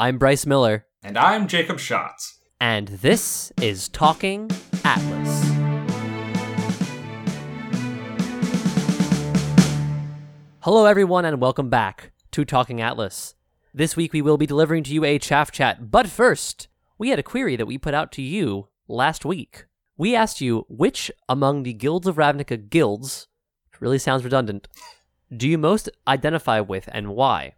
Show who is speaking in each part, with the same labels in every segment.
Speaker 1: I'm Bryce Miller,
Speaker 2: And I'm Jacob Schatz.
Speaker 1: and this is Talking Atlas. Hello, everyone, and welcome back to Talking Atlas. This week we will be delivering to you a chaff chat, but first, we had a query that we put out to you last week. We asked you which among the Guilds of Ravnica guilds, really sounds redundant, do you most identify with and why?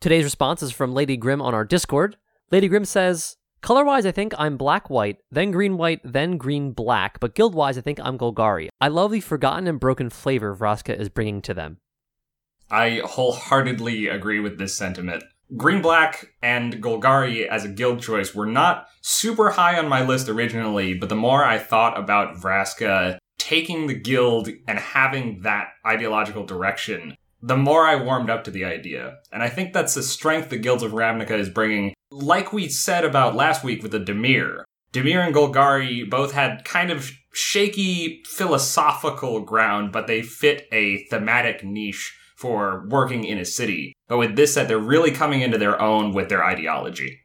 Speaker 1: Today's response is from Lady Grim on our Discord. Lady Grim says, Color wise, I think I'm black white, then green white, then green black, but guild wise, I think I'm Golgari. I love the forgotten and broken flavor Vraska is bringing to them.
Speaker 2: I wholeheartedly agree with this sentiment. Green Black and Golgari as a guild choice were not super high on my list originally, but the more I thought about Vraska taking the guild and having that ideological direction, the more I warmed up to the idea. And I think that's the strength the Guilds of Ravnica is bringing. Like we said about last week with the Dimir, Dimir and Golgari both had kind of shaky philosophical ground, but they fit a thematic niche for working in a city. But with this set, they're really coming into their own with their ideology.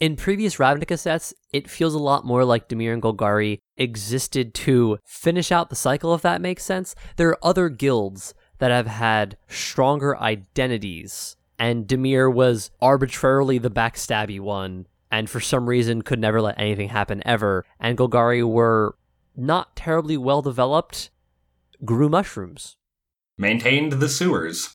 Speaker 1: In previous Ravnica sets, it feels a lot more like Dimir and Golgari existed to finish out the cycle, if that makes sense. There are other guilds that have had stronger identities, and Dimir was arbitrarily the backstabby one, and for some reason could never let anything happen ever, and Golgari were not terribly well developed, grew mushrooms.
Speaker 2: Maintained the sewers.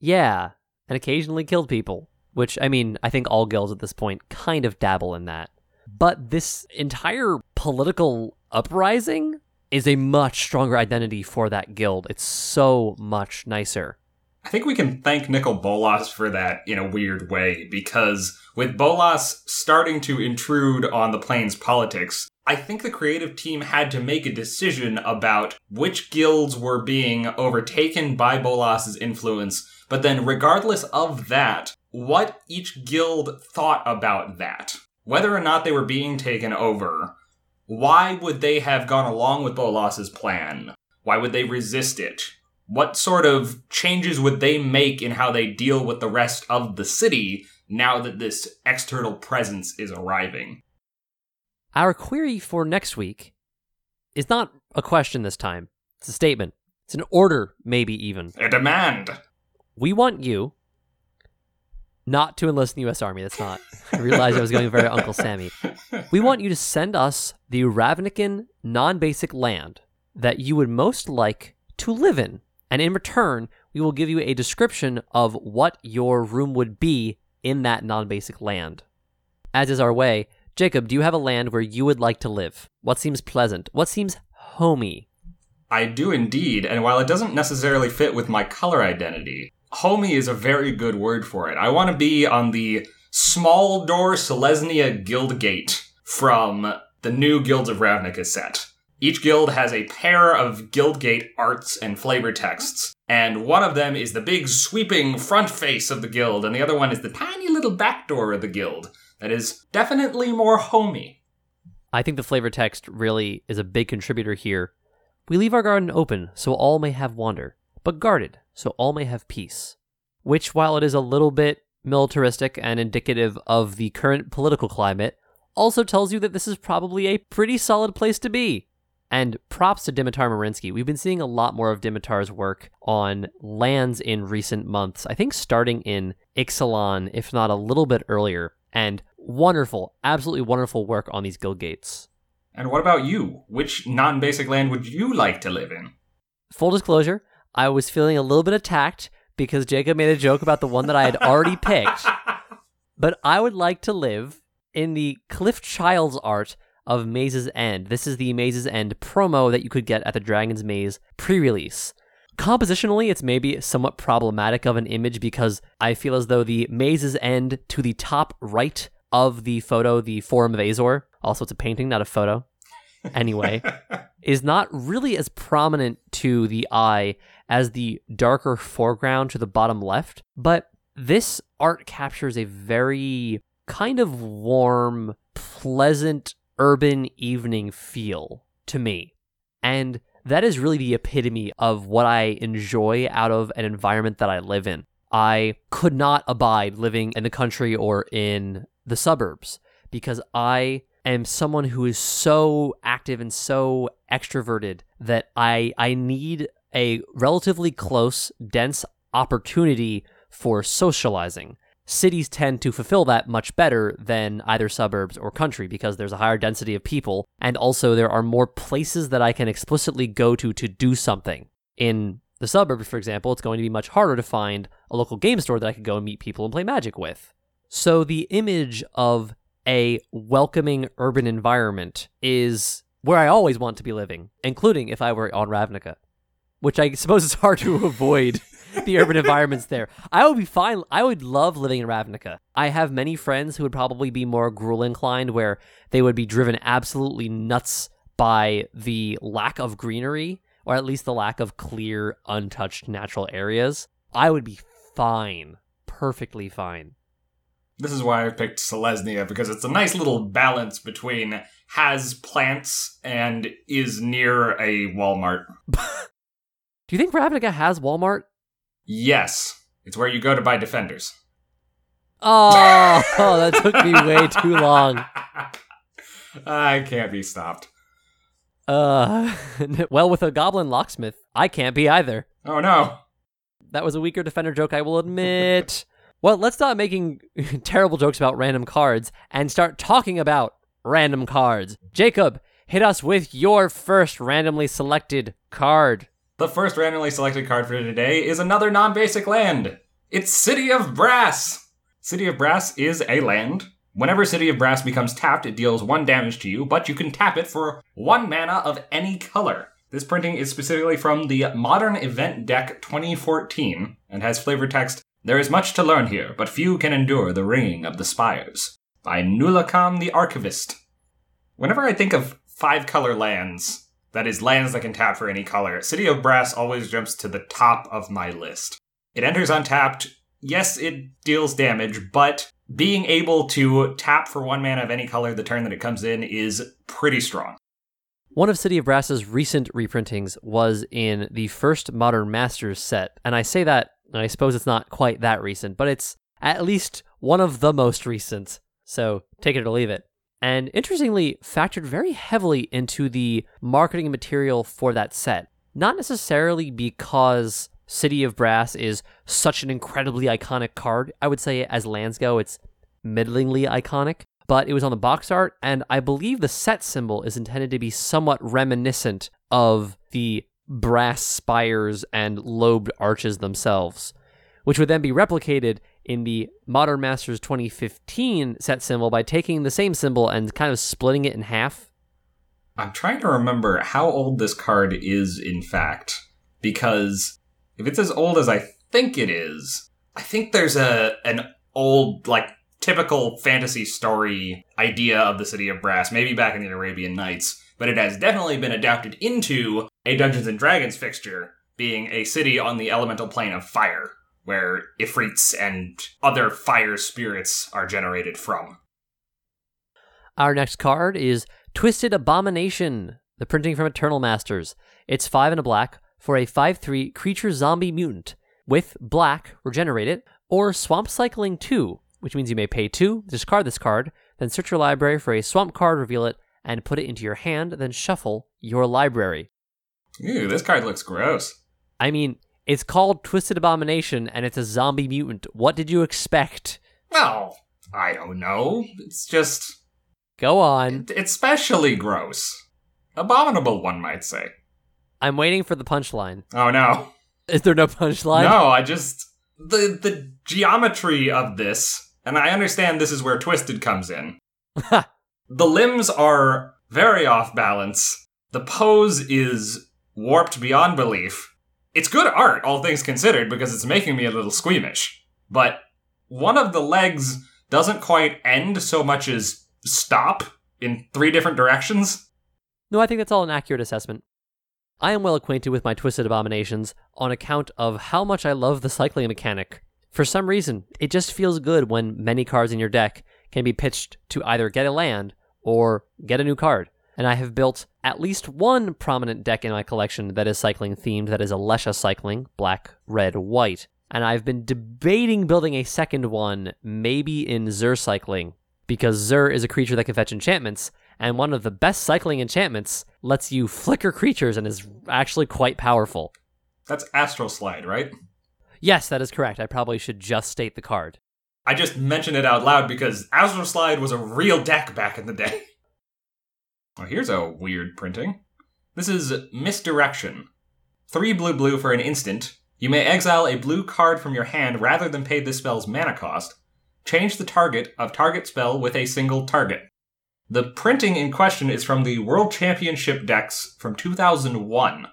Speaker 1: Yeah, and occasionally killed people, which, I mean, I think all guilds at this point kind of dabble in that. But this entire political uprising is a much stronger identity for that guild. It's so much nicer.
Speaker 2: I think we can thank Nicol Bolas for that in a weird way, because with Bolas starting to intrude on the plane's politics, I think the creative team had to make a decision about which guilds were being overtaken by Bolas's influence, but then regardless of that, what each guild thought about that. Whether or not they were being taken over, why would they have gone along with Bolas's plan? Why would they resist it? What sort of changes would they make in how they deal with the rest of the city now that this external presence is arriving?
Speaker 1: Our query for next week is not a question this time, it's a statement. It's an order, maybe even.
Speaker 2: A demand!
Speaker 1: We want you not to enlist in the U.S. Army. That's not. I realized I was going very Uncle Sammy. We want you to send us the Ravnican non basic land that you would most like to live in. And in return, we will give you a description of what your room would be in that non basic land. As is our way, Jacob, do you have a land where you would like to live? What seems pleasant? What seems homey?
Speaker 2: I do indeed, and while it doesn't necessarily fit with my color identity, homey is a very good word for it. I want to be on the small door Selesnya guild gate from the new Guilds of Ravnica set. Each guild has a pair of Guildgate arts and flavor texts, and one of them is the big sweeping front face of the guild, and the other one is the tiny little back door of the guild. That is definitely more homey.
Speaker 1: I think the flavor text really is a big contributor here. We leave our garden open so all may have wander, but guarded so all may have peace. Which, while it is a little bit militaristic and indicative of the current political climate, also tells you that this is probably a pretty solid place to be. And props to Dimitar Marinski. We've been seeing a lot more of Dimitar's work on lands in recent months. I think starting in Ixalan, if not a little bit earlier. And wonderful, absolutely wonderful work on these guild gates.
Speaker 2: And what about you? Which non basic land would you like to live in?
Speaker 1: Full disclosure, I was feeling a little bit attacked because Jacob made a joke about the one that I had already picked. But I would like to live in the Cliff Childs art of Maze's End. This is the Maze's End promo that you could get at the Dragon's Maze pre release. Compositionally, it's maybe somewhat problematic of an image because I feel as though the Maze's End to the top right of the photo, the Forum of Azor, also it's a painting, not a photo, anyway, is not really as prominent to the eye as the darker foreground to the bottom left. But this art captures a very kind of warm, pleasant urban evening feel to me. And that is really the epitome of what I enjoy out of an environment that I live in. I could not abide living in the country or in the suburbs because I am someone who is so active and so extroverted that I I need a relatively close, dense opportunity for socializing. Cities tend to fulfill that much better than either suburbs or country because there's a higher density of people, and also there are more places that I can explicitly go to to do something. In the suburbs, for example, it's going to be much harder to find a local game store that I could go and meet people and play Magic with. So the image of a welcoming urban environment is where I always want to be living, including if I were on Ravnica, which I suppose is hard to avoid the urban environments there. I would be fine. I would love living in Ravnica. I have many friends who would probably be more Gruul inclined, where they would be driven absolutely nuts by the lack of greenery, or at least the lack of clear, untouched natural areas. I would be fine, perfectly fine.
Speaker 2: This is why I picked Selesnya because it's a nice little balance between has plants and is near a Walmart.
Speaker 1: Do you think Ravnica has Walmart?
Speaker 2: Yes, it's where you go to buy defenders.
Speaker 1: Oh, that took me way too long.
Speaker 2: I can't be stopped.
Speaker 1: Uh, well, with a goblin locksmith, I can't be either.
Speaker 2: Oh no.
Speaker 1: That was a weaker defender joke, I will admit. well, let's stop making terrible jokes about random cards and start talking about random cards. Jacob, hit us with your first randomly selected card.
Speaker 2: The first randomly selected card for today is another non basic land. It's City of Brass. City of Brass is a land. Whenever City of Brass becomes tapped, it deals one damage to you, but you can tap it for one mana of any color. This printing is specifically from the Modern Event Deck 2014 and has flavor text There is much to learn here, but few can endure the ringing of the spires. By Nulakan the Archivist. Whenever I think of five color lands, that is, lands that can tap for any color, City of Brass always jumps to the top of my list. It enters untapped. Yes, it deals damage, but being able to tap for one mana of any color the turn that it comes in is pretty strong.
Speaker 1: One of City of Brass's recent reprintings was in the first Modern Masters set, and I say that, I suppose it's not quite that recent, but it's at least one of the most recent, so take it or leave it. And interestingly, factored very heavily into the marketing material for that set. Not necessarily because City of Brass is such an incredibly iconic card. I would say, as lands go, it's middlingly iconic. But it was on the box art, and I believe the set symbol is intended to be somewhat reminiscent of the brass spires and lobed arches themselves, which would then be replicated in the Modern Masters 2015 set symbol by taking the same symbol and kind of splitting it in half.
Speaker 2: I'm trying to remember how old this card is, in fact, because if it's as old as I think it is, I think there's a an old like typical fantasy story idea of the city of brass, maybe back in the Arabian Nights, but it has definitely been adapted into a Dungeons and Dragons fixture, being a city on the elemental plane of fire, where ifrits and other fire spirits are generated from.
Speaker 1: Our next card is Twisted Abomination, the printing from Eternal Masters. It's five and a black for a 5 3 creature zombie mutant with black, regenerate it, or swamp cycling 2, which means you may pay 2, discard this card, then search your library for a swamp card, reveal it, and put it into your hand, then shuffle your library.
Speaker 2: Ew, this card looks gross.
Speaker 1: I mean, it's called Twisted Abomination and it's a zombie mutant. What did you expect?
Speaker 2: Well, I don't know. It's just.
Speaker 1: Go on.
Speaker 2: It's especially gross. Abominable, one might say.
Speaker 1: I'm waiting for the punchline.
Speaker 2: Oh no.
Speaker 1: Is there no punchline?
Speaker 2: No, I just. The, the geometry of this, and I understand this is where Twisted comes in. the limbs are very off balance. The pose is warped beyond belief. It's good art, all things considered, because it's making me a little squeamish. But one of the legs doesn't quite end so much as stop in three different directions.
Speaker 1: No, I think that's all an accurate assessment. I am well acquainted with my Twisted Abominations on account of how much I love the cycling mechanic. For some reason, it just feels good when many cards in your deck can be pitched to either get a land or get a new card. And I have built at least one prominent deck in my collection that is cycling themed, that is Alesha cycling, black, red, white. and I've been debating building a second one, maybe in Zur cycling, because Zur is a creature that can fetch enchantments, and one of the best cycling enchantments lets you flicker creatures and is actually quite powerful.
Speaker 2: That's Astral Slide, right?
Speaker 1: Yes, that is correct. I probably should just state the card.
Speaker 2: I just mentioned it out loud because Astral Slide was a real deck back in the day. Well, here's a weird printing. This is Misdirection. Three blue blue for an instant. You may exile a blue card from your hand rather than pay this spell's mana cost. Change the target of target spell with a single target. The printing in question is from the World Championship decks from 2001.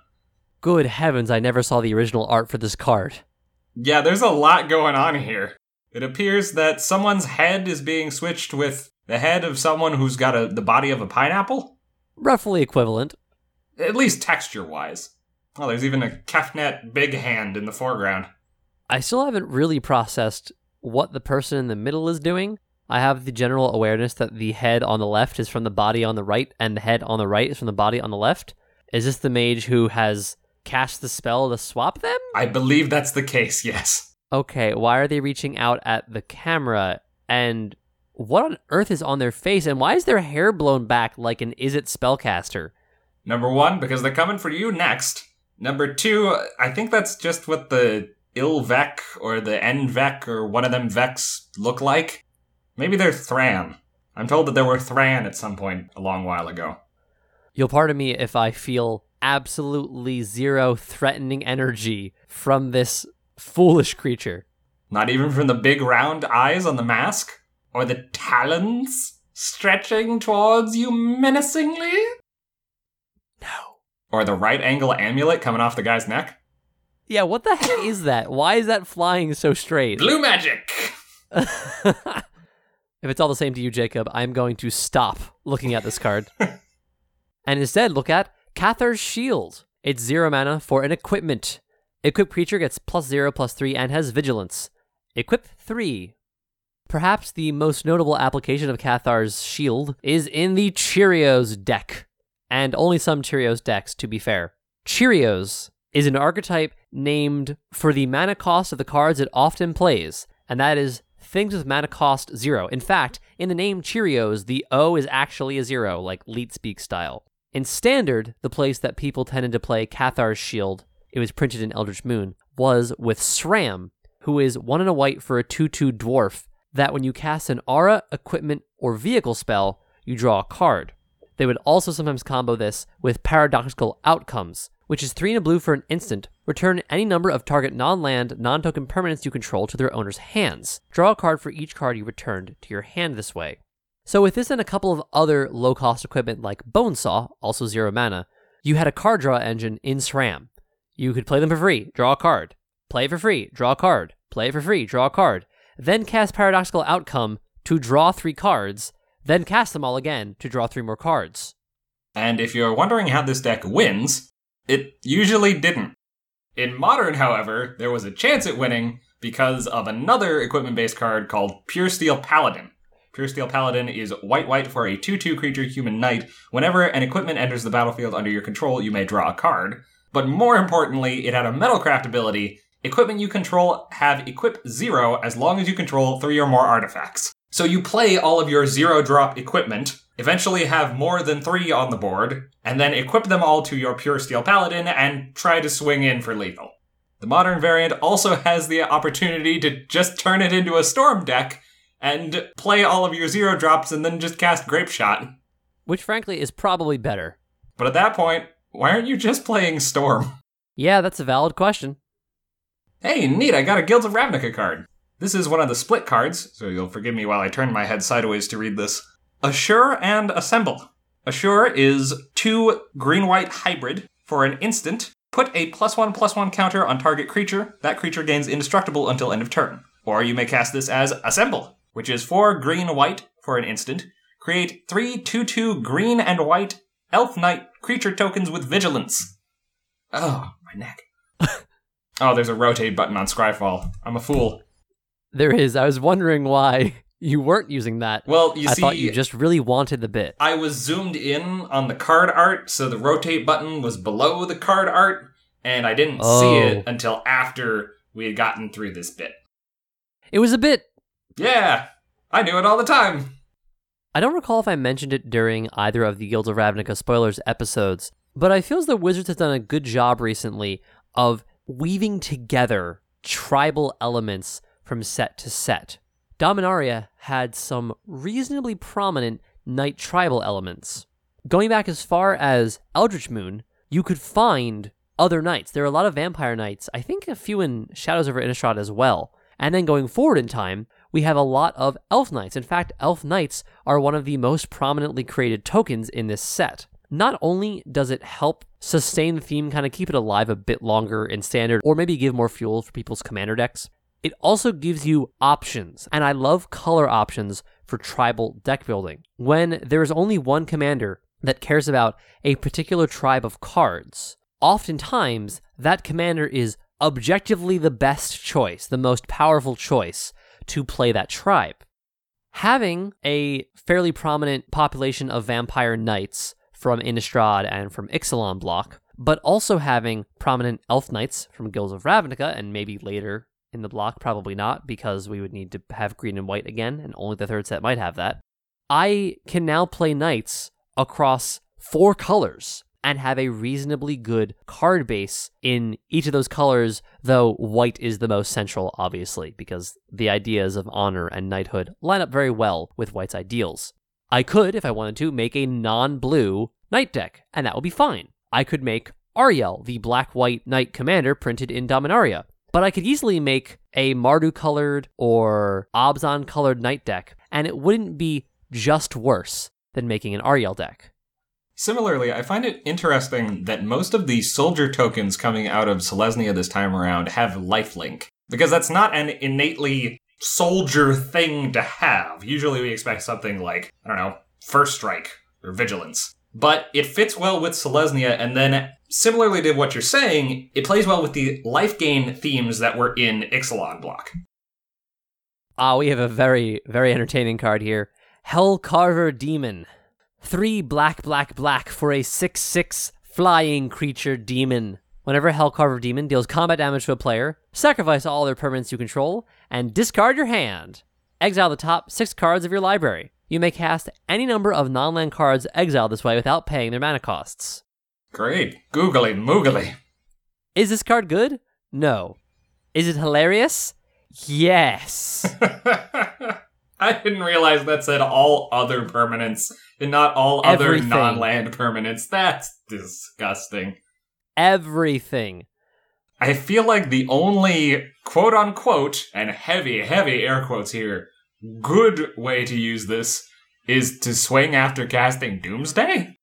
Speaker 1: Good heavens, I never saw the original art for this card.
Speaker 2: Yeah, there's a lot going on here. It appears that someone's head is being switched with the head of someone who's got a, the body of a pineapple?
Speaker 1: Roughly equivalent.
Speaker 2: At least texture wise. Oh, there's even a Kefnet big hand in the foreground.
Speaker 1: I still haven't really processed what the person in the middle is doing. I have the general awareness that the head on the left is from the body on the right, and the head on the right is from the body on the left. Is this the mage who has cast the spell to swap them?
Speaker 2: I believe that's the case, yes.
Speaker 1: Okay, why are they reaching out at the camera? And what on earth is on their face? And why is their hair blown back like an Izzet spellcaster?
Speaker 2: Number one, because they're coming for you next. Number two, I think that's just what the Ilvec or the Envec or one of them Vecs look like. Maybe they're Thran. I'm told that there were Thran at some point a long while ago.
Speaker 1: You'll pardon me if I feel absolutely zero threatening energy from this foolish creature.
Speaker 2: Not even from the big round eyes on the mask? Or the talons stretching towards you menacingly?
Speaker 1: No.
Speaker 2: Or the right angle amulet coming off the guy's neck?
Speaker 1: Yeah, what the heck is that? Why is that flying so straight?
Speaker 2: Blue magic!
Speaker 1: if it's all the same to you, Jacob, I'm going to stop looking at this card. and instead look at Cathar's Shield. It's zero mana for an equipment. Equipped creature gets plus zero, plus three, and has vigilance. Equip three. Perhaps the most notable application of Cathar's Shield is in the Cheerios deck. And only some Cheerios decks, to be fair. Cheerios is an archetype named for the mana cost of the cards it often plays, and that is things with mana cost zero. In fact, in the name Cheerios, the O is actually a zero, like Leet Speak style. In Standard, the place that people tended to play Cathar's Shield, it was printed in Eldritch Moon, was with Sram, who is one and a white for a 2 2 dwarf, that when you cast an aura, equipment, or vehicle spell, you draw a card. They would also sometimes combo this with Paradoxical Outcomes, which is 3 and a blue for an instant. Return any number of target non land, non token permanents you control to their owner's hands. Draw a card for each card you returned to your hand this way. So, with this and a couple of other low cost equipment like Bonesaw, also zero mana, you had a card draw engine in SRAM. You could play them for free, draw a card, play for free, draw a card, play for free, draw a card, then cast Paradoxical Outcome to draw three cards, then cast them all again to draw three more cards.
Speaker 2: And if you're wondering how this deck wins, it usually didn't. In Modern, however, there was a chance at winning because of another equipment based card called Pure Steel Paladin. Pure Steel Paladin is white white for a 2 2 creature human knight. Whenever an equipment enters the battlefield under your control, you may draw a card. But more importantly, it had a Metalcraft ability. Equipment you control have equip 0 as long as you control 3 or more artifacts. So you play all of your zero drop equipment, eventually have more than 3 on the board, and then equip them all to your Pure Steel Paladin and try to swing in for lethal. The modern variant also has the opportunity to just turn it into a storm deck and play all of your zero drops and then just cast Grape Shot.
Speaker 1: Which, frankly, is probably better.
Speaker 2: But at that point, why aren't you just playing Storm?
Speaker 1: Yeah, that's a valid question.
Speaker 2: Hey, neat, I got a Guilds of Ravnica card. This is one of the split cards, so you'll forgive me while I turn my head sideways to read this. Assure and Assemble. Assure is two green white hybrid for an instant. Put a plus one plus one counter on target creature. That creature gains indestructible until end of turn. Or you may cast this as Assemble, which is four green white for an instant. Create three two two green and white elf knight creature tokens with vigilance. Oh, my neck. oh, there's a rotate button on Scryfall. I'm a fool.
Speaker 1: There is. I was wondering why you weren't using that.
Speaker 2: Well, you
Speaker 1: I
Speaker 2: see,
Speaker 1: thought you just really wanted the bit.
Speaker 2: I was zoomed in on the card art, so the rotate button was below the card art, and I didn't see
Speaker 1: Oh.
Speaker 2: it until after we had gotten through this bit.
Speaker 1: It was a bit.
Speaker 2: Yeah, I knew it all the time.
Speaker 1: I don't recall if I mentioned it during either of the Guilds of Ravnica spoilers episodes, but I feel as the Wizards have done a good job recently of weaving together tribal elements from set to set. Dominaria had some reasonably prominent knight tribal elements. Going back as far as Eldritch Moon, you could find other knights. There are a lot of vampire knights, I think a few in Shadows over Innistrad as well. And then going forward in time, we have a lot of elf knights. In fact, elf knights are one of the most prominently created tokens in this set. Not only does it help sustain the theme, kind of keep it alive a bit longer in standard, or maybe give more fuel for people's commander decks, it also gives you options. And I love color options for tribal deck building. When there is only one commander that cares about a particular tribe of cards, oftentimes that commander is objectively the best choice, the most powerful choice to play that tribe. Having a fairly prominent population of vampire knights from Innistrad and from Ixalan block, but also having prominent elf knights from Guilds of Ravnica and maybe later in the block, probably not, because we would need to have green and white again, and only the third set might have that. I can now play knights across four colors and have a reasonably good card base in each of those colors, though white is the most central, obviously, because the ideas of honor and knighthood line up very well with white's ideals. I could, if I wanted to, make a non blue knight deck, and that would be fine. I could make Aryel, the black white knight commander printed in Dominaria. But I could easily make a Mardu colored or Abzan colored knight deck, and it wouldn't be just worse than making an Aryel deck.
Speaker 2: Similarly, I find it interesting that most of the soldier tokens coming out of Selesnya this time around have lifelink, because that's not an innately soldier thing to have. Usually we expect something like, I don't know, first strike or vigilance. But it fits well with Selesnya, and then similarly to what you're saying, it plays well with the life gain themes that were in Ixalan block.
Speaker 1: Ah, we have a very, very entertaining card here. Hellcarver Demon. Three black, black, black for a 6 6 flying creature demon. Whenever Hellcarver Demon deals combat damage to a player, sacrifice all their permanents you control and discard your hand. Exile the top six cards of your library. You may cast any number of non land cards exiled this way without paying their mana costs.
Speaker 2: Great. Googly moogly.
Speaker 1: Is this card good? No. Is it hilarious? Yes.
Speaker 2: I didn't realize that said all other permanents and not all other
Speaker 1: Everything.
Speaker 2: non land permanents. That's disgusting.
Speaker 1: Everything.
Speaker 2: I feel like the only quote unquote, and heavy, heavy air quotes here, good way to use this is to swing after casting Doomsday?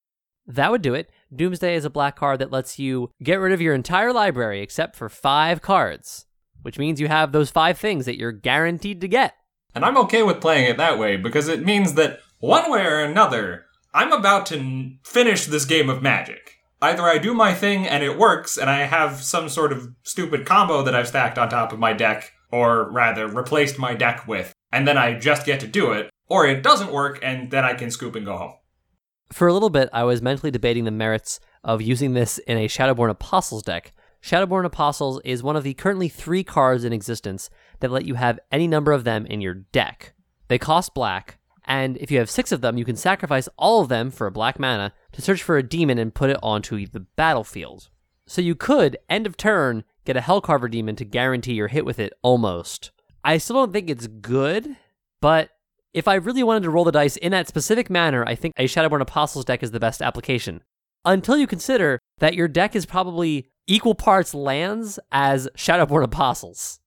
Speaker 1: That would do it. Doomsday is a black card that lets you get rid of your entire library except for five cards, which means you have those five things that you're guaranteed to get.
Speaker 2: And I'm okay with playing it that way because it means that one way or another, I'm about to n- finish this game of magic. Either I do my thing and it works and I have some sort of stupid combo that I've stacked on top of my deck, or rather replaced my deck with, and then I just get to do it, or it doesn't work and then I can scoop and go home.
Speaker 1: For a little bit, I was mentally debating the merits of using this in a Shadowborn Apostles deck. Shadowborn Apostles is one of the currently three cards in existence that let you have any number of them in your deck. They cost black, and if you have six of them, you can sacrifice all of them for a black mana to search for a demon and put it onto the battlefield. So you could, end of turn, get a Hellcarver demon to guarantee your hit with it almost. I still don't think it's good, but if I really wanted to roll the dice in that specific manner, I think a Shadowborn Apostles deck is the best application. Until you consider that your deck is probably equal parts lands as Shadowborn Apostles.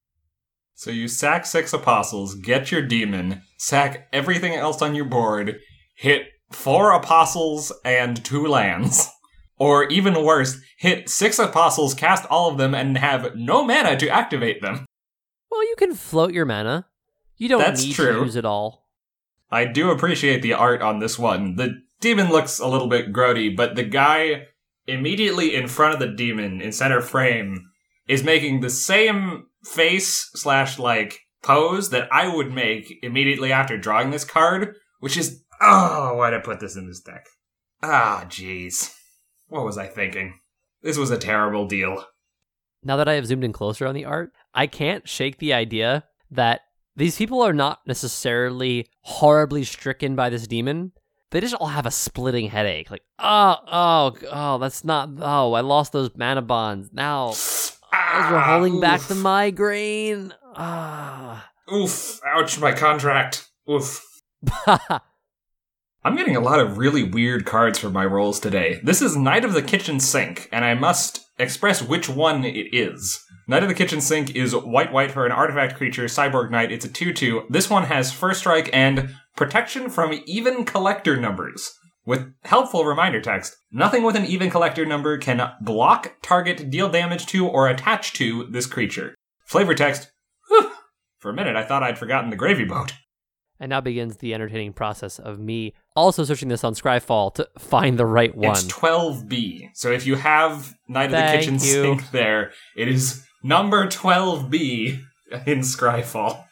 Speaker 2: So you sack six apostles, get your demon, sack everything else on your board, hit four apostles and two lands. Or even worse, hit six apostles, cast all of them, and have no mana to activate them.
Speaker 1: Well, you can float your mana. You don't
Speaker 2: That's
Speaker 1: need
Speaker 2: true.
Speaker 1: to use it all.
Speaker 2: I do appreciate the art on this one. The demon looks a little bit grody, but the guy immediately in front of the demon in center frame is making the same face slash like pose that I would make immediately after drawing this card, which is oh, why'd I put this in this deck? Ah, jeez. What was I thinking? This was a terrible deal.
Speaker 1: now that I have zoomed in closer on the art, I can't shake the idea that these people are not necessarily horribly stricken by this demon. They just all have a splitting headache. Like, oh, oh, oh, that's not. Oh, I lost those mana bonds. Now, those were holding back the migraine. Ah.
Speaker 2: Oof. Ouch, my contract. Oof. I'm getting a lot of really weird cards for my rolls today. This is Knight of the Kitchen Sink, and I must express which one it is. Knight of the Kitchen Sink is white white for an artifact creature, Cyborg Knight. It's a 2 2. This one has First Strike and protection from even collector numbers. With helpful reminder text, nothing with an even collector number can block, target, deal damage to, or attach to this creature. Flavor text, whew, for a minute I thought I'd forgotten the gravy boat.
Speaker 1: And now begins the entertaining process of me also searching this on Scryfall to find the right one.
Speaker 2: It's 12B. So if you have Night
Speaker 1: Thank
Speaker 2: of the Kitchen
Speaker 1: you.
Speaker 2: Sink there, it is number 12B in Scryfall.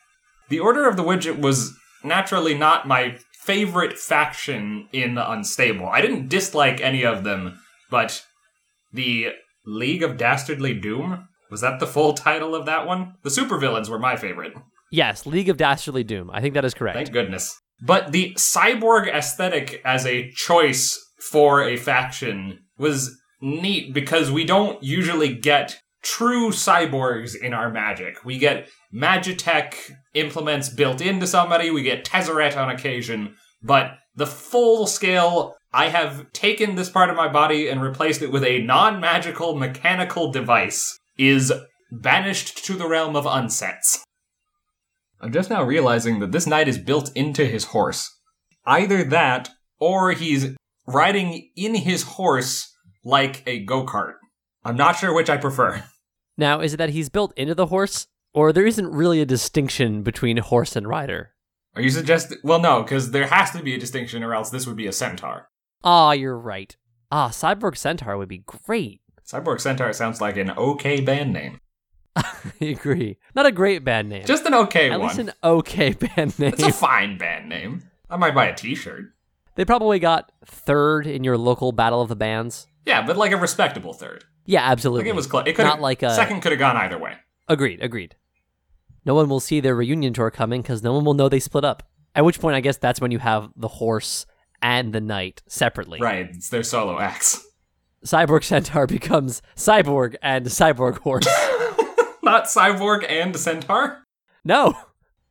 Speaker 2: The Order of the Widget was naturally not my favorite faction in Unstable. I didn't dislike any of them, but the League of Dastardly Doom was that the full title of that one? The supervillains were my favorite.
Speaker 1: yes, League of Dastardly Doom. I think that is correct.
Speaker 2: Thank goodness. But the cyborg aesthetic as a choice for a faction was neat because we don't usually get true cyborgs in our magic. We get Magitech implements built into somebody, we get Tezzeret on occasion, but the full scale, I have taken this part of my body and replaced it with a non magical mechanical device, is banished to the realm of unsets. I'm just now realizing that this knight is built into his horse. Either that, or he's riding in his horse like a go kart. I'm not sure which I prefer.
Speaker 1: Now, is it that he's built into the horse, or there isn't really a distinction between horse and rider?
Speaker 2: Are you suggesting? Well, no, because there has to be a distinction, or else this would be a centaur.
Speaker 1: Ah, you're right. Ah, Cyborg Centaur would be great.
Speaker 2: Cyborg Centaur sounds like an okay band name.
Speaker 1: I agree. Not a great band name.
Speaker 2: Just an okay
Speaker 1: At
Speaker 2: one.
Speaker 1: least an okay band name.
Speaker 2: It's a fine band name. I might buy a T-shirt.
Speaker 1: They probably got third in your local battle of the bands.
Speaker 2: Yeah, but like a respectable third.
Speaker 1: Yeah, absolutely.
Speaker 2: Like it was close. It could
Speaker 1: Not like a-
Speaker 2: second could have gone either way.
Speaker 1: Agreed, agreed. No one will see their reunion tour coming because no one will know they split up. At which point, I guess that's when you have the horse and the knight separately.
Speaker 2: Right, it's their solo acts.
Speaker 1: Cyborg Centaur becomes Cyborg and Cyborg Horse.
Speaker 2: Not cyborg and centaur.
Speaker 1: no,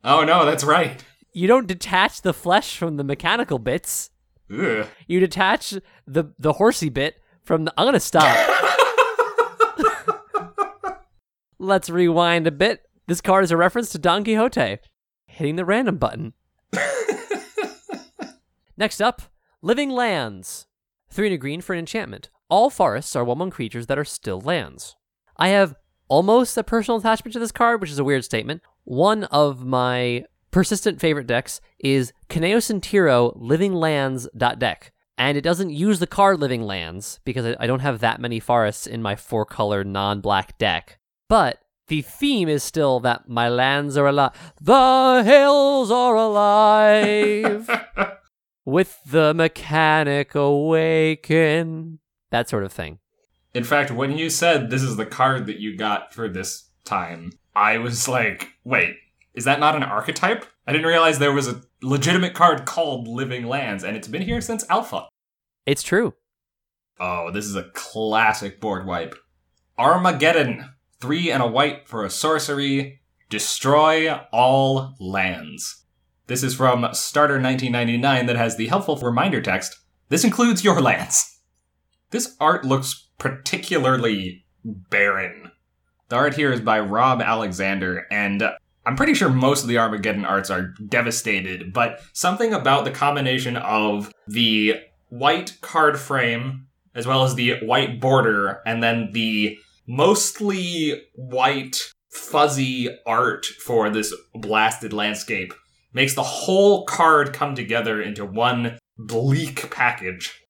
Speaker 2: Oh no, that's right.
Speaker 1: you don't detach the flesh from the mechanical bits.
Speaker 2: Ugh.
Speaker 1: You detach the the horsey bit from the. I'm gonna stop. Let's rewind a bit. This card is a reference to Don Quixote hitting the random button. Next up, Living Lands. Three and a green for an enchantment. All forests are 1 1 creatures that are still lands. I have almost a personal attachment to this card, which is a weird statement. One of my persistent favorite decks is Kynaios and Tiro Living Lands deck. And it doesn't use the card Living Lands because I- I don't have that many forests in my four color non black deck. But the theme is still that my lands are alive. The hills are alive. With the mechanic awaken. That sort of thing.
Speaker 2: In fact, when you said this is the card that you got for this time, I was like, wait, is that not an archetype? I didn't realize there was a legitimate card called Living Lands, and it's been here since Alpha.
Speaker 1: It's true.
Speaker 2: Oh, this is a classic board wipe. Armageddon. Three and a white for a sorcery. Destroy all lands. This is from Starter 1999 that has the helpful reminder text. This includes your lands. This art looks particularly barren. The art here is by Rob Alexander, and I'm pretty sure most of the Armageddon arts are devastated, but something about the combination of the white card frame as well as the white border and then the mostly white fuzzy art for this blasted landscape makes the whole card come together into one bleak package.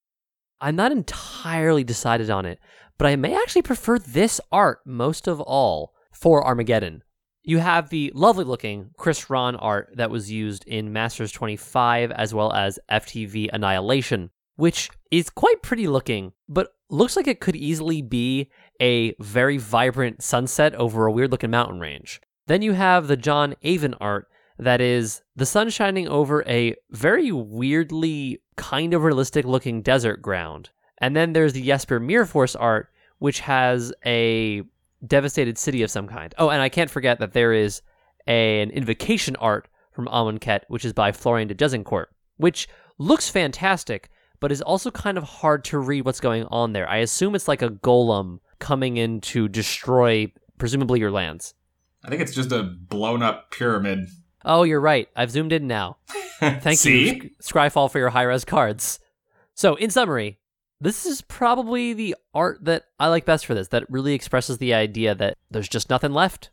Speaker 1: I'm not entirely decided on it, but I may actually prefer this art most of all for Armageddon. You have the lovely looking Chris Rahn art that was used in Masters 25 as well as FTV Annihilation. Which is quite pretty looking, but looks like it could easily be a very vibrant sunset over a weird looking mountain range. Then you have the John Avon art that is the sun shining over a very weirdly kind of realistic looking desert ground. And then there's the Jesper Myrfors art, which has a devastated city of some kind. Oh, and I can't forget that there is a, an invocation art from Amonkhet, which is by Florian de Gesincourt, which looks fantastic, but is also kind of hard to read what's going on there. I assume it's like a golem coming in to destroy, presumably, your lands.
Speaker 2: I think it's just a blown up pyramid.
Speaker 1: Oh, you're right. I've zoomed in now. Thank
Speaker 2: See?
Speaker 1: you, Scryfall, for your high res cards. So, in summary, this is probably the art that I like best for this, that really expresses the idea that there's just nothing left.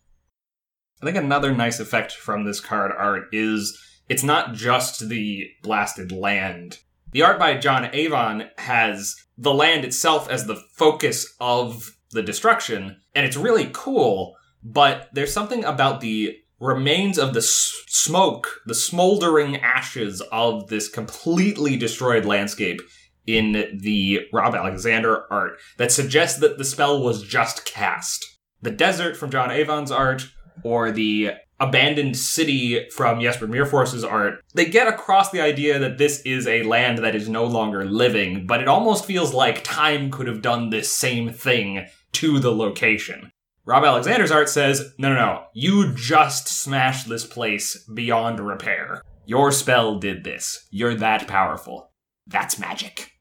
Speaker 2: I think another nice effect from this card art is it's not just the blasted land. The art by John Avon has the land itself as the focus of the destruction, and it's really cool, but there's something about the remains of the s- smoke, the smoldering ashes of this completely destroyed landscape in the Rob Alexander art that suggests that the spell was just cast. The desert from John Avon's art, or the abandoned city from Jesper Myrfors's art, they get across the idea that this is a land that is no longer living, but it almost feels like time could have done this same thing to the location. Rob Alexander's art says, no, no, no, you just smashed this place beyond repair. Your spell did this. You're that powerful. That's magic.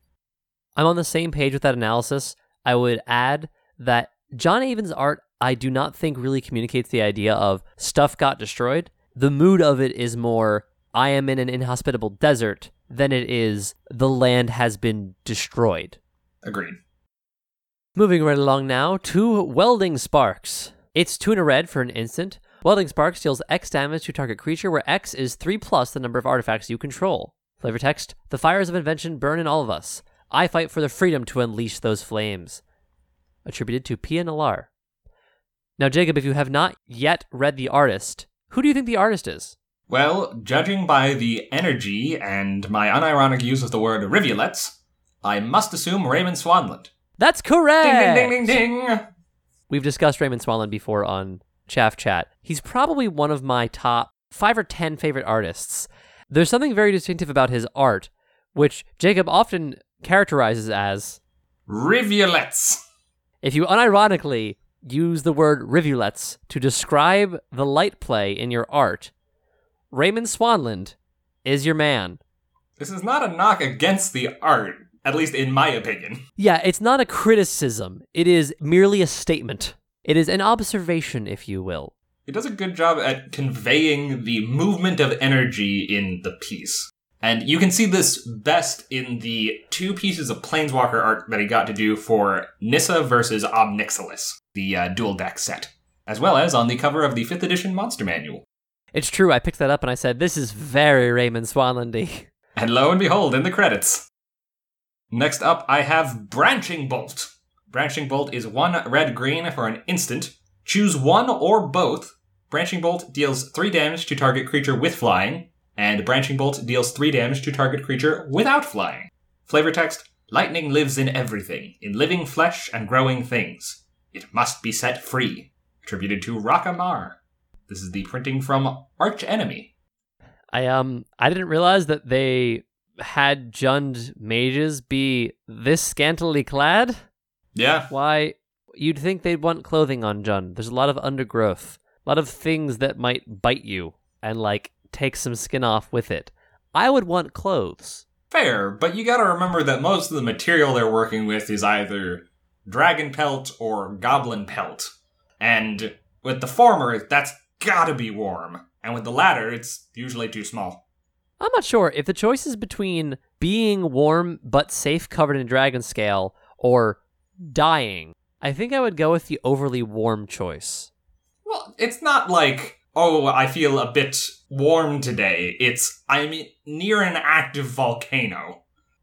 Speaker 1: I'm on the same page with that analysis. I would add that John Avon's art, I do not think really communicates the idea of stuff got destroyed. The mood of it is more, I am in an inhospitable desert, than it is, the land has been destroyed.
Speaker 2: Agreed.
Speaker 1: Moving right along now to Welding Sparks. It's two in a red for an instant. Welding Sparks deals X damage to target creature, where X is 3 plus the number of artifacts you control. Flavor text The fires of invention burn in all of us. I fight for the freedom to unleash those flames. Attributed to Pia Nalar. Now, Jacob, if you have not yet read the artist, who do you think the artist is?
Speaker 2: Well, judging by the energy and my unironic use of the word rivulets, I must assume Raymond Swanland.
Speaker 1: That's correct!
Speaker 2: Ding, ding, ding, ding, ding!
Speaker 1: We've discussed Raymond Swanland before on Chaff Chat. He's probably one of my top five or ten favorite artists. There's something very distinctive about his art, which Jacob often characterizes as
Speaker 2: Rivulets.
Speaker 1: if you unironically use the word rivulets to describe the light play in your art, Raymond Swanland is your man.
Speaker 2: This is not a knock against the art, at least in my opinion.
Speaker 1: Yeah, it's not a criticism, it is merely a statement. It is an observation, if you will.
Speaker 2: It does a good job at conveying the movement of energy in the piece. And you can see this best in the two pieces of Planeswalker art that he got to do for Nissa versus Ob Nixilis, the uh, dual deck set, as well as on the cover of the 5th edition Monster Manual.
Speaker 1: It's true, I picked that up and I said, this is very Raymond Swanlandy.
Speaker 2: And lo and behold, in the credits. Next up, I have Branching Bolt. Branching Bolt is one red green for an instant. Choose one or both. Branching Bolt deals 3 damage to target creature with flying, and Branching Bolt deals 3 damage to target creature without flying. Flavor text Lightning lives in everything, in living flesh and growing things. It must be set free. Attributed to Rakka Mar. This is the printing from Arch Enemy.
Speaker 1: I um I didn't realize that they had Jund mages be this scantily clad.
Speaker 2: Yeah,
Speaker 1: Why you'd think they'd want clothing on Jund. There's a lot of undergrowth, a lot of things that might bite you and like take some skin off with it. I would want clothes.
Speaker 2: Fair, but you gotta remember that most of the material they're working with is either dragon pelt or goblin pelt. And with the former, that's gotta be warm. And with the latter, it's usually too small.
Speaker 1: I'm not sure if the choice is between being warm but safe covered in dragon scale or dying. I think I would go with the overly warm choice.
Speaker 2: Well, it's not like, oh, I feel a bit warm today. It's, I'm near an active volcano.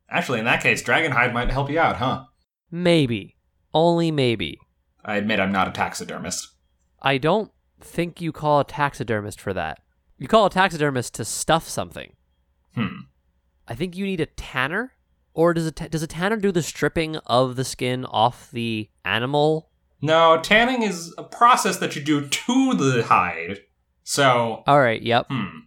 Speaker 2: Actually, in that case, Dragonhide might help you out, huh?
Speaker 1: Maybe. Only maybe.
Speaker 2: I admit I'm not a taxidermist.
Speaker 1: I don't think you call a taxidermist for that. You call a taxidermist to stuff something.
Speaker 2: Hmm.
Speaker 1: I think you need a tanner Or does a ta- does a tanner do the stripping of the skin off the animal?
Speaker 2: No, tanning is a process that you do to the hide. So,
Speaker 1: All right, yep.
Speaker 2: hmm.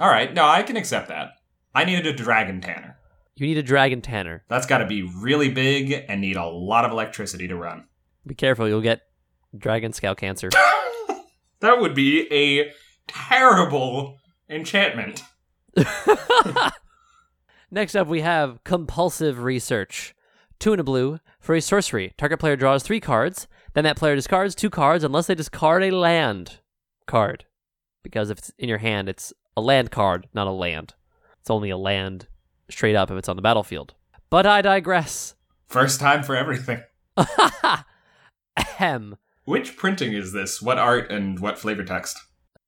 Speaker 2: All right, no, I can accept that. I needed a dragon tanner.
Speaker 1: You need a dragon tanner.
Speaker 2: That's got to be really big and need a lot of electricity to run.
Speaker 1: Be careful, you'll get dragon scalp cancer.
Speaker 2: That would be a terrible enchantment.
Speaker 1: Next up, we have compulsive research. Two and a blue for a sorcery. Target player draws three cards. Then that player discards two cards unless they discard a land card. Because if it's in your hand, it's a land card, not a land. It's only a land straight up if it's on the battlefield. But I digress.
Speaker 2: First time for everything.
Speaker 1: Ahem.
Speaker 2: Which printing is this? What art and what flavor text?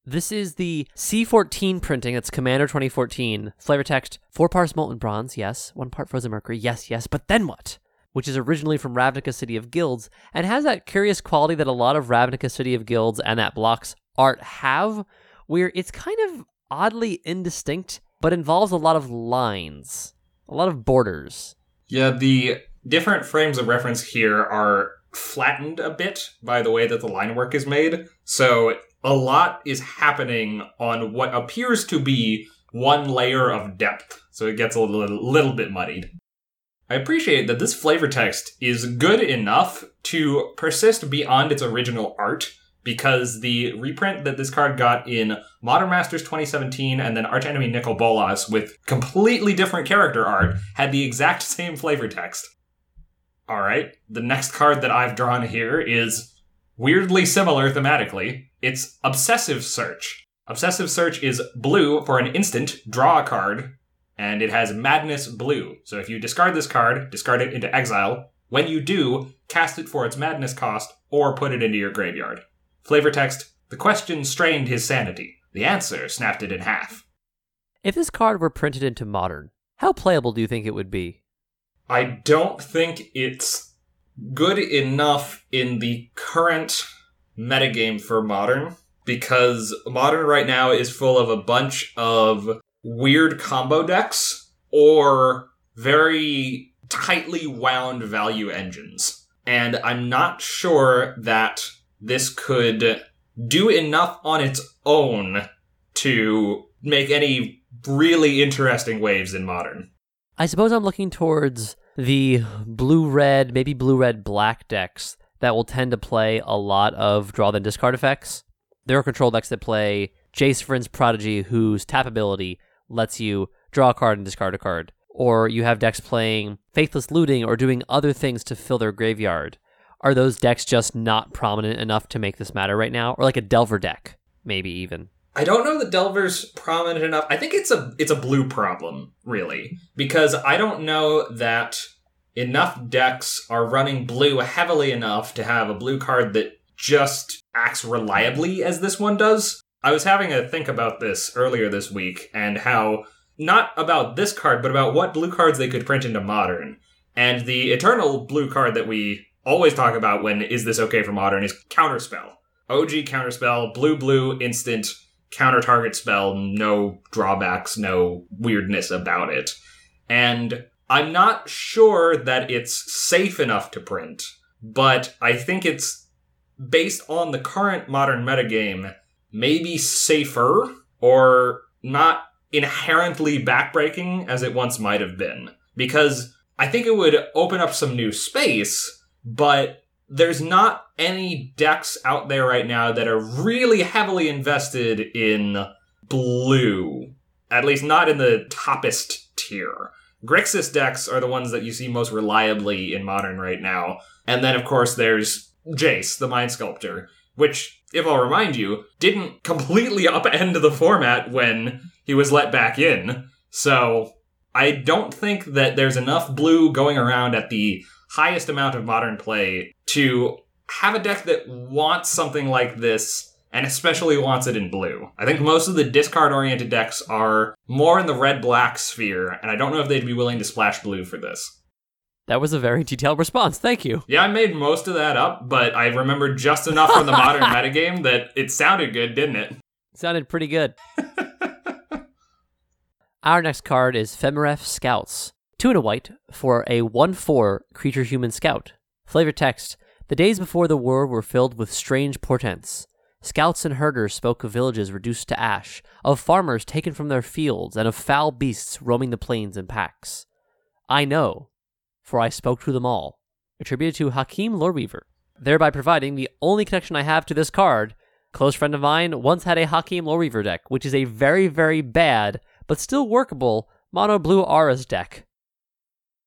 Speaker 1: This is the C14 printing. That's Commander 2014. Flavor text: four parts molten bronze, yes. One part frozen mercury, yes, yes. But then what? Which is originally from Ravnica City of Guilds and has that curious quality that a lot of Ravnica City of Guilds and that blocks art have, where it's kind of oddly indistinct, but involves a lot of lines, a lot of borders.
Speaker 2: Yeah, the different frames of reference here are flattened a bit by the way that the line work is made. So a lot is happening on what appears to be one layer of depth. So it gets a little, little bit muddied. I appreciate that this flavor text is good enough to persist beyond its original art because the reprint that this card got in Modern Masters 2017 and then Archenemy Nicol Bolas with completely different character art had the exact same flavor text. All right, the next card that I've drawn here is weirdly similar thematically. It's Obsessive Search. Obsessive Search is blue for an instant, draw a card, and it has Madness Blue. So if you discard this card, discard it into exile. When you do, cast it for its Madness cost or put it into your graveyard. Flavor text The question strained his sanity. The answer snapped it in half.
Speaker 1: If this card were printed into modern, how playable do you think it would be?
Speaker 2: I don't think it's good enough in the current metagame for modern because modern right now is full of a bunch of weird combo decks or very tightly wound value engines. And I'm not sure that this could do enough on its own to make any really interesting waves in modern.
Speaker 1: I suppose I'm looking towards the blue red, maybe blue red black decks that will tend to play a lot of draw then discard effects. There are control decks that play Jace Vryn's Prodigy, whose tap ability lets you draw a card and discard a card. Or you have decks playing Faithless Looting or doing other things to fill their graveyard. Are those decks just not prominent enough to make this matter right now? Or like a Delver deck, maybe even.
Speaker 2: I don't know that Delver's prominent enough. I think it's a it's a blue problem, really, because I don't know that enough decks are running blue heavily enough to have a blue card that just acts reliably as this one does. I was having a think about this earlier this week and how not about this card, but about what blue cards they could print into modern. And the eternal blue card that we always talk about when is this okay for modern is counterspell. OG counterspell, blue blue instant counter target spell, no drawbacks, no weirdness about it. And I'm not sure that it's safe enough to print, but I think it's based on the current modern metagame, maybe safer or not inherently backbreaking as it once might have been. Because I think it would open up some new space, but there's not any decks out there right now that are really heavily invested in blue. At least not in the toppest tier. Grixis decks are the ones that you see most reliably in modern right now. And then, of course, there's Jace, the Mind Sculptor, which, if I'll remind you, didn't completely upend the format when he was let back in. So, I don't think that there's enough blue going around at the highest amount of modern play to have a deck that wants something like this and especially wants it in blue. I think most of the discard oriented decks are more in the red black sphere, and I don't know if they'd be willing to splash blue for this.
Speaker 1: That was a very detailed response. Thank you.
Speaker 2: Yeah, I made most of that up, but I remembered just enough from the modern metagame that it sounded good, didn't it?
Speaker 1: Sounded pretty good. Our next card is Femeref Scouts. Two and a white for a 1 4 creature human scout. Flavor text The days before the war were filled with strange portents. Scouts and herders spoke of villages reduced to ash, of farmers taken from their fields, and of foul beasts roaming the plains in packs. I know, for I spoke to them all. Attributed to Hakim Loreweaver, thereby providing the only connection I have to this card. Close friend of mine once had a Hakim Loreweaver deck, which is a very, very bad, but still workable, mono blue Auras deck.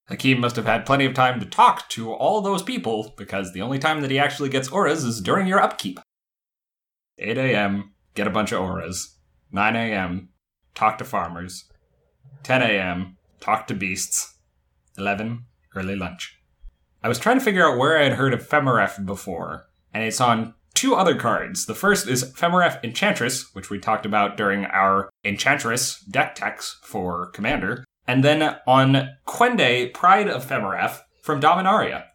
Speaker 2: Hakim must have had plenty of time to talk to all those people because the only time that he actually gets auras is during your upkeep. 8 a.m., get a bunch of auras. 9 a.m., talk to farmers. 10 a.m., talk to beasts. 11, early lunch. I was trying to figure out where I had heard of Femeref before, and it's on two other cards. The first is Femeref Enchantress, which we talked about during our Enchantress deck techs for Commander, and then on Kwende, Pride of Femeref from Dominaria.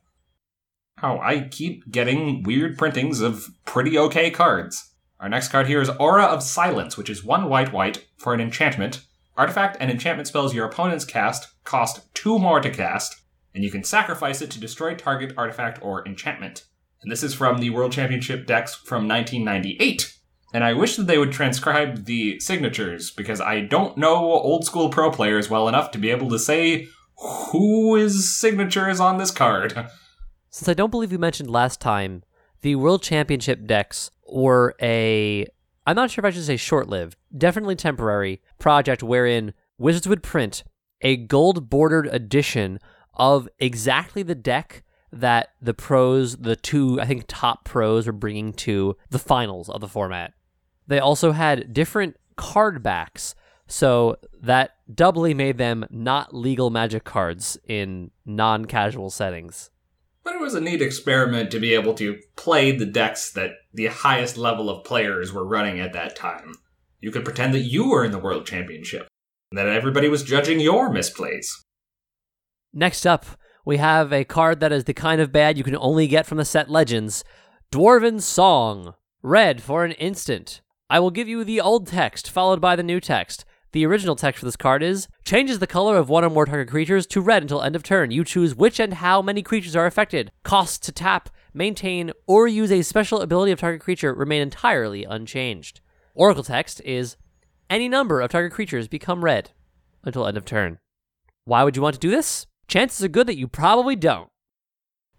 Speaker 2: Oh, I keep getting weird printings of pretty okay cards. Our next card here is Aura of Silence, which is one white white for an enchantment. Artifact and enchantment spells your opponents cast cost two more to cast, and you can sacrifice it to destroy target artifact or enchantment. And this is from the World Championship decks from 1998. And I wish that they would transcribe the signatures because I don't know old school pro players well enough to be able to say who is signature is on this card.
Speaker 1: Since I don't believe we mentioned last time, the World Championship decks were a I'm not sure if I should say short lived, definitely temporary project wherein Wizards would print a gold bordered edition of exactly the deck that the pros, the two, I think, top pros were bringing to the finals of the format. They also had different card backs, so that doubly made them not legal magic cards in non casual settings.
Speaker 2: But it was a neat experiment to be able to play the decks that the highest level of players were running at that time. You could pretend that you were in the World Championship, and that everybody was judging your misplays.
Speaker 1: Next up, we have a card that is the kind of bad you can only get from the set Legends Dwarven Song. Red for an instant. I will give you the old text, followed by the new text. The original text for this card is changes the color of one or more target creatures to red until end of turn. You choose which and how many creatures are affected. Cost to tap, maintain, or use a special ability of target creature remain entirely unchanged. Oracle text is any number of target creatures become red until end of turn. Why would you want to do this? Chances are good that you probably don't.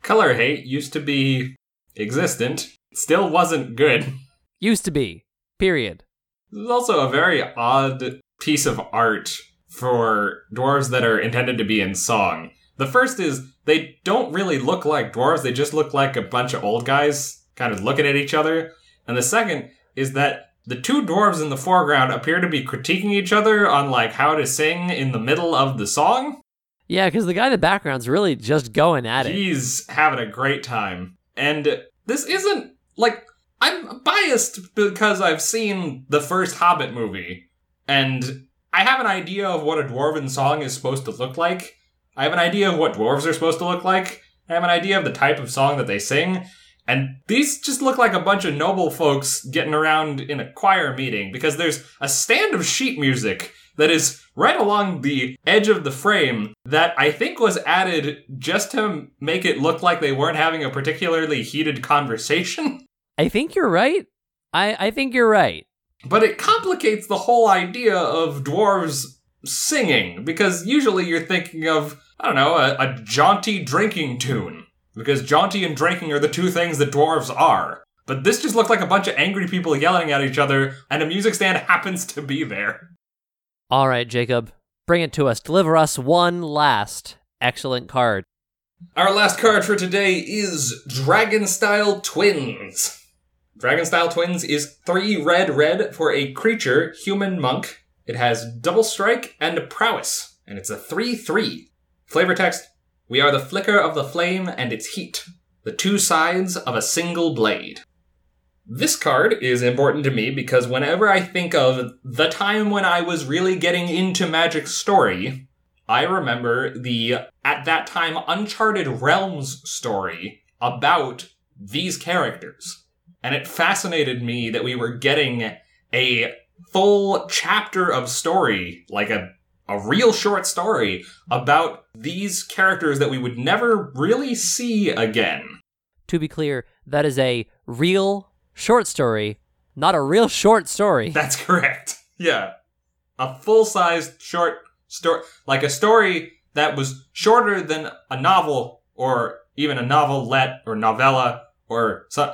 Speaker 2: Color hate used to be existent, still wasn't good.
Speaker 1: Used to be. Period.
Speaker 2: This is also a very odd piece of art for dwarves that are intended to be in song. The first is they don't really look like dwarves, they just look like a bunch of old guys kind of looking at each other. And the second is that the two dwarves in the foreground appear to be critiquing each other on like how to sing in the middle of the song.
Speaker 1: Yeah, because the guy in the background's really just going at it.
Speaker 2: He's having a great time. And this isn't like I'm biased because I've seen the first Hobbit movie, and I have an idea of what a dwarven song is supposed to look like. I have an idea of what dwarves are supposed to look like. I have an idea of the type of song that they sing. And these just look like a bunch of noble folks getting around in a choir meeting because there's a stand of sheet music that is right along the edge of the frame that I think was added just to make it look like they weren't having a particularly heated conversation.
Speaker 1: I think you're right. I, I think you're right.
Speaker 2: But it complicates the whole idea of dwarves singing, because usually you're thinking of, I don't know, a, a jaunty drinking tune. Because jaunty and drinking are the two things that dwarves are. But this just looked like a bunch of angry people yelling at each other, and a music stand happens to be there.
Speaker 1: All right, Jacob, bring it to us. Deliver us one last excellent card.
Speaker 2: Our last card for today is Dragon Style Twins. Dragon Style Twins is three red red for a creature, human monk. It has double strike and prowess, and it's a 3 3. Flavor text We are the flicker of the flame and its heat, the two sides of a single blade. This card is important to me because whenever I think of the time when I was really getting into Magic Story, I remember the, at that time, Uncharted Realms story about these characters. And it fascinated me that we were getting a full chapter of story, like a a real short story about these characters that we would never really see again.
Speaker 1: To be clear, that is a real short story, not a real short story.
Speaker 2: That's correct. Yeah. A full sized short story, like a story that was shorter than a novel or even a novelette or novella or so.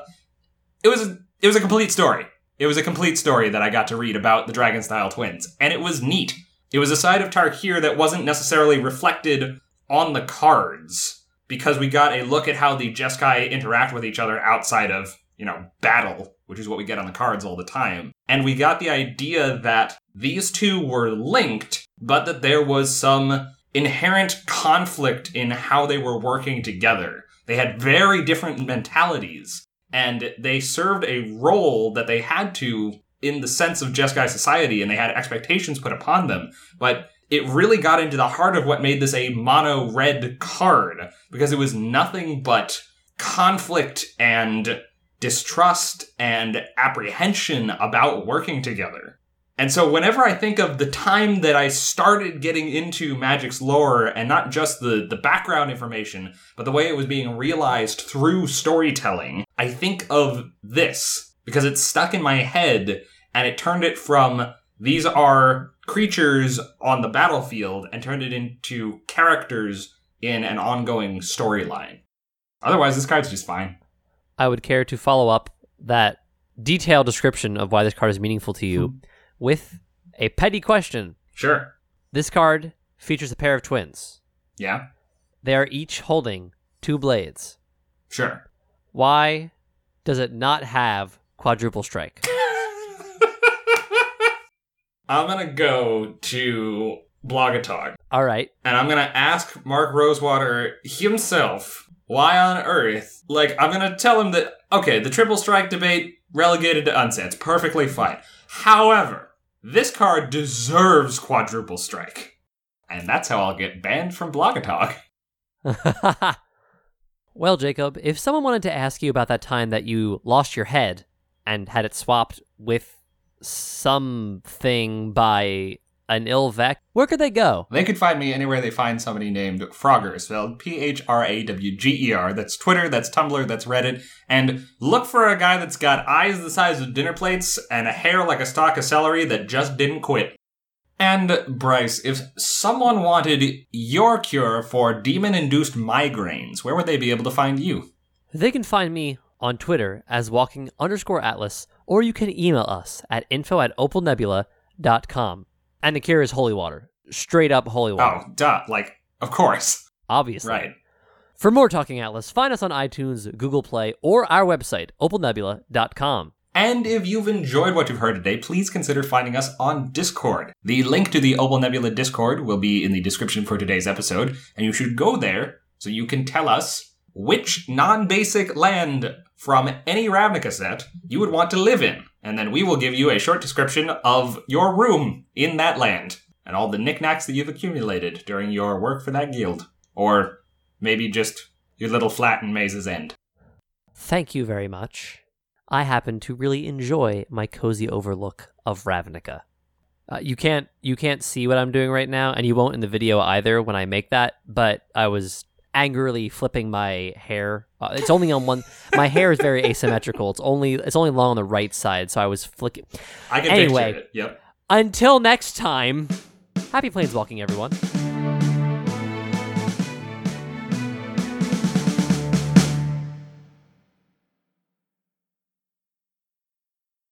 Speaker 2: It was a, it was a complete story. It was a complete story that I got to read about the Dragon Style twins, and it was neat. It was a side of Tarkir that wasn't necessarily reflected on the cards because we got a look at how the Jeskai interact with each other outside of, you know, battle, which is what we get on the cards all the time. And we got the idea that these two were linked, but that there was some inherent conflict in how they were working together. They had very different mentalities, and they served a role that they had to in the sense of Jeskai society, and they had expectations put upon them. But it really got into the heart of what made this a mono red card, because it was nothing but conflict and distrust and apprehension about working together. And so whenever I think of the time that I started getting into Magic's lore and not just the, the background information, but the way it was being realized through storytelling, I think of this because it's stuck in my head and it turned it from these are creatures on the battlefield and turned it into characters in an ongoing storyline. Otherwise, this card's just fine.
Speaker 1: I would care to follow up that detailed description of why this card is meaningful to you hmm. With a petty question.
Speaker 2: Sure.
Speaker 1: This card features a pair of twins.
Speaker 2: Yeah.
Speaker 1: They are each holding two blades.
Speaker 2: Sure.
Speaker 1: Why does it not have quadruple strike?
Speaker 2: I'm gonna go to Blogatog
Speaker 1: All right.
Speaker 2: and I'm gonna ask Mark Rosewater himself why on earth. Like, I'm gonna tell him that okay, the triple strike debate relegated to unsets, perfectly fine. However, this card deserves quadruple strike, and that's how I'll get banned from Blogatog.
Speaker 1: well, Jacob, if someone wanted to ask you about that time that you lost your head and had it swapped with something by an Ilvec, where could they go?
Speaker 2: They could find me anywhere they find somebody named Frogger, spelled P H R A W G E R. That's Twitter, that's Tumblr, that's Reddit. And look for a guy that's got eyes the size of dinner plates and a hair like a stalk of celery that just didn't quit. And Bryce, if someone wanted your cure for demon induced migraines, where would they be able to find you?
Speaker 1: They can find me on Twitter as walking underscore atlas, or you can email us at info at opalnebula.com. And the cure is holy water. Straight up holy water.
Speaker 2: Oh, duh. Like, of course.
Speaker 1: Obviously.
Speaker 2: Right.
Speaker 1: For more Talking Atlas, find us on iTunes, Google Play, or our website, opalnebula.com.
Speaker 2: And if you've enjoyed what you've heard today, please consider finding us on Discord. The link to the Opal Nebula Discord will be in the description for today's episode, and you should go there so you can tell us which non-basic land from any Ravnica set you would want to live in. And then we will give you a short description of your room in that land and all the knickknacks that you've accumulated during your work for that guild. Or maybe just your little flat in Maze's End.
Speaker 1: Thank you very much. I happen to really enjoy my cozy overlook of Ravnica. Uh, you can't you can't see what I'm doing right now, and you won't in the video either when I make that. But I was angrily flipping my hair. Uh, it's only on one. My hair is very asymmetrical. It's only it's only long on the right side, so I was flicking.
Speaker 2: I can
Speaker 1: Anyway.
Speaker 2: picture it. Yep.
Speaker 1: Until next time, happy planeswalking, everyone.